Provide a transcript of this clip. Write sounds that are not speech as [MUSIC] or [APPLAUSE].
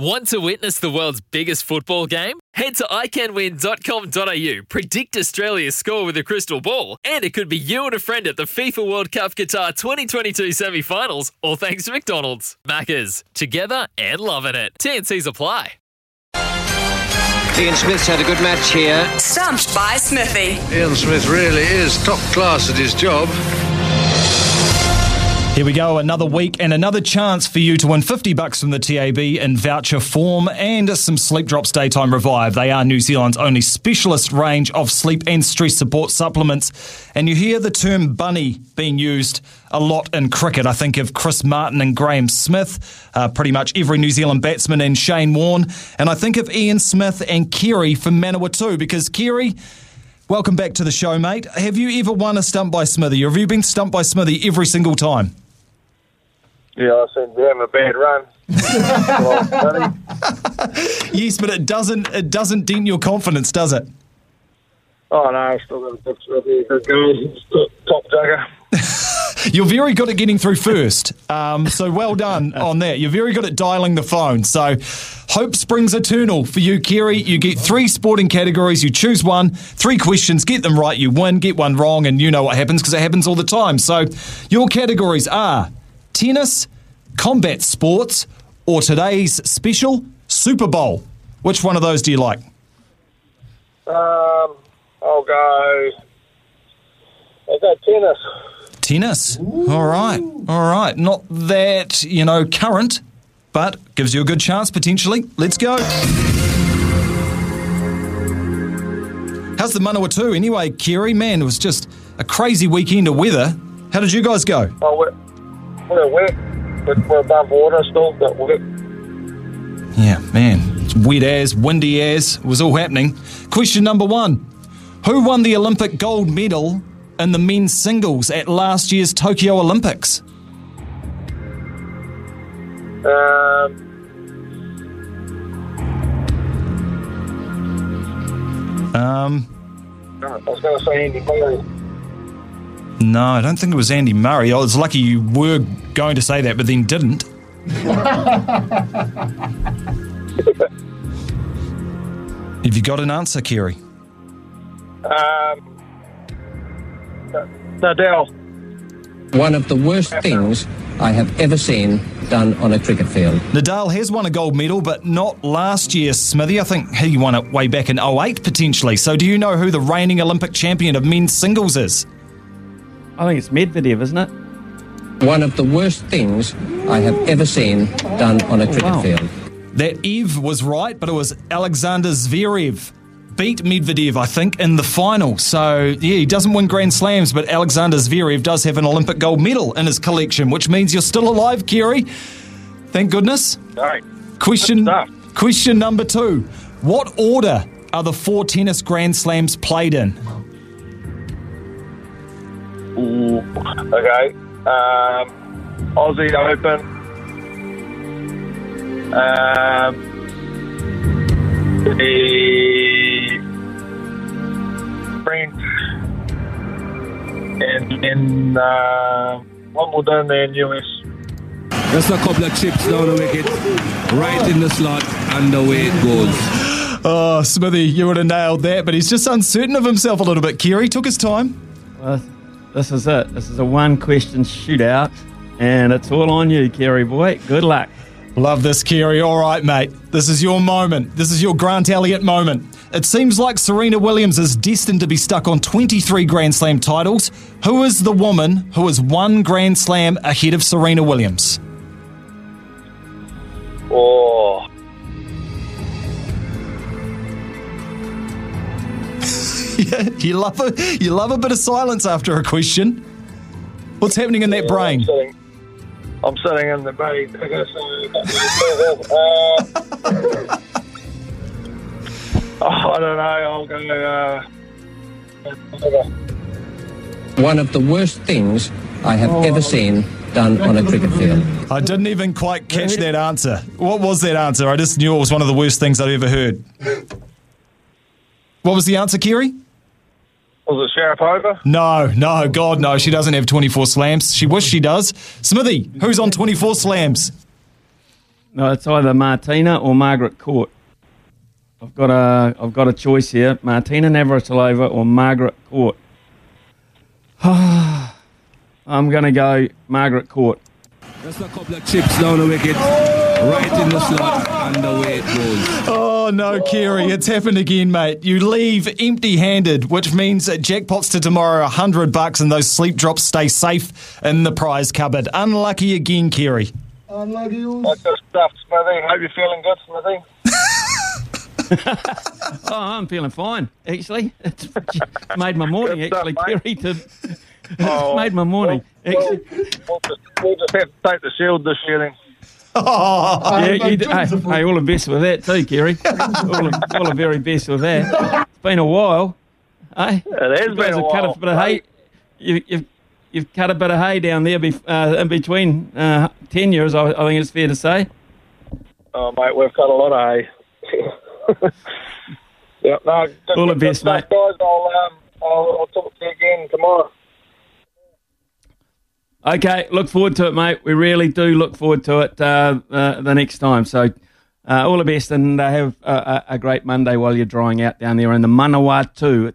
Want to witness the world's biggest football game? Head to iCanWin.com.au, predict Australia's score with a crystal ball, and it could be you and a friend at the FIFA World Cup Qatar 2022 semi finals, all thanks to McDonald's. Maccas, together and loving it. TNC's apply. Ian Smith's had a good match here. Stumped by Smithy. Ian Smith really is top class at his job. Here we go, another week and another chance for you to win 50 bucks from the TAB in voucher form and some Sleep Drops Daytime Revive. They are New Zealand's only specialist range of sleep and stress support supplements. And you hear the term bunny being used a lot in cricket. I think of Chris Martin and Graeme Smith, uh, pretty much every New Zealand batsman and Shane Warne. And I think of Ian Smith and Kerry from Manawatu because Kerry. Welcome back to the show, mate. Have you ever won a stump by Smithy, or have you been stumped by Smithy every single time? Yeah, I seem to be having a bad run. [LAUGHS] Yes, but it doesn't. It doesn't dent your confidence, does it? oh no, I've still got a good, really good. Top jugger. [LAUGHS] You're very good at getting through first. Um, so well done [LAUGHS] on that. You're very good at dialing the phone. So hope springs eternal for you, Kerry. You get three sporting categories. You choose one, three questions, get them right, you win. Get one wrong, and you know what happens because it happens all the time. So your categories are tennis, combat sports, or today's special Super Bowl. Which one of those do you like? Um, I'll go. I'll go tennis. Tennis. All right. All right. Not that, you know, current, but gives you a good chance potentially. Let's go. How's the Manawatu anyway, Kerry? Man, it was just a crazy weekend of weather. How did you guys go? Oh, we're, wet. We're, we're above water still, but wet. Yeah, man. It's wet as, windy as. It was all happening. Question number one Who won the Olympic gold medal in the men's singles at last year's Tokyo Olympics? Um, Um, I was going to say Andy Murray. No, I don't think it was Andy Murray. I was lucky you were going to say that, but then didn't. [LAUGHS] Have you got an answer, Kerry? Um, Nadal. One of the worst things I have ever seen done on a cricket field. Nadal has won a gold medal, but not last year, Smithy. I think he won it way back in 08, potentially. So do you know who the reigning Olympic champion of men's singles is? I think it's Medvedev, isn't it? One of the worst things I have ever seen done on a cricket wow. field. That Ev was right, but it was Alexander Zverev. Beat Medvedev, I think, in the final. So, yeah, he doesn't win Grand Slams, but Alexander Zverev does have an Olympic gold medal in his collection, which means you're still alive, Kerry. Thank goodness. Right. Question, question number two. What order are the four tennis Grand Slams played in? Okay. Um, Aussie Open. Um, the French and in uh, Wimbledon and US. Just a couple of chips down the wicket, right in the slot, and away it goes. Oh, Smithy, you would have nailed that, but he's just uncertain of himself a little bit. Kerry took his time. Well, this is it. This is a one question shootout, and it's all on you, Kerry boy. Good luck. Love this, Kerry. All right, mate. This is your moment. This is your Grant Elliott moment. It seems like Serena Williams is destined to be stuck on 23 Grand Slam titles. Who is the woman who is one Grand Slam ahead of Serena Williams? Oh, yeah, [LAUGHS] you love a you love a bit of silence after a question. What's happening in that brain? I'm sitting, I'm sitting in the bay. Uh, [LAUGHS] oh, I don't know. I'll go. Uh, One of the worst things I have ever seen done on a cricket field. I didn't even quite catch that answer. What was that answer? I just knew it was one of the worst things I'd ever heard. What was the answer, Kerry? Was it Sharapova? No, no, God, no. She doesn't have 24 slams. She wishes she does. Smithy, who's on 24 slams? No, it's either Martina or Margaret Court. I've got a I've got a choice here: Martina Navratilova or Margaret Court. [SIGHS] I'm going to go Margaret Court. Just a couple of chips down the wicket, right in the slot, and away it goes. Oh, no, Kerry. It's happened again, mate. You leave empty handed, which means that jackpots to tomorrow 100 bucks and those sleep drops stay safe in the prize cupboard. Unlucky again, Kerry. That's good stuff, Smithy. Hope you're feeling good, Smithy. [LAUGHS] Oh, I'm feeling fine. Actually, it's made my morning. Stuff, Actually, mate. Kerry, to, Oh, [LAUGHS] made my morning. Well, Actually, we'll, just, we'll just have to take the shield this year then. Yeah, you, d- hey, hey, all the best with that too, Kerry. all, the, all the very best with that. It's been a while. Hey, It has you been guys a have cut while, a bit of hay. You, you've you've cut a bit of hay down there bef- uh, in between uh, tenures. I, I think it's fair to say. Oh, mate, we've cut a lot of hay. [LAUGHS] yeah, no, good, All the best, mate. Guys, I'll, um, I'll, I'll talk to you again tomorrow. Okay, look forward to it, mate. We really do look forward to it uh, uh, the next time. So, uh, all the best and uh, have a, a great Monday while you're drying out down there in the Manawatu. It's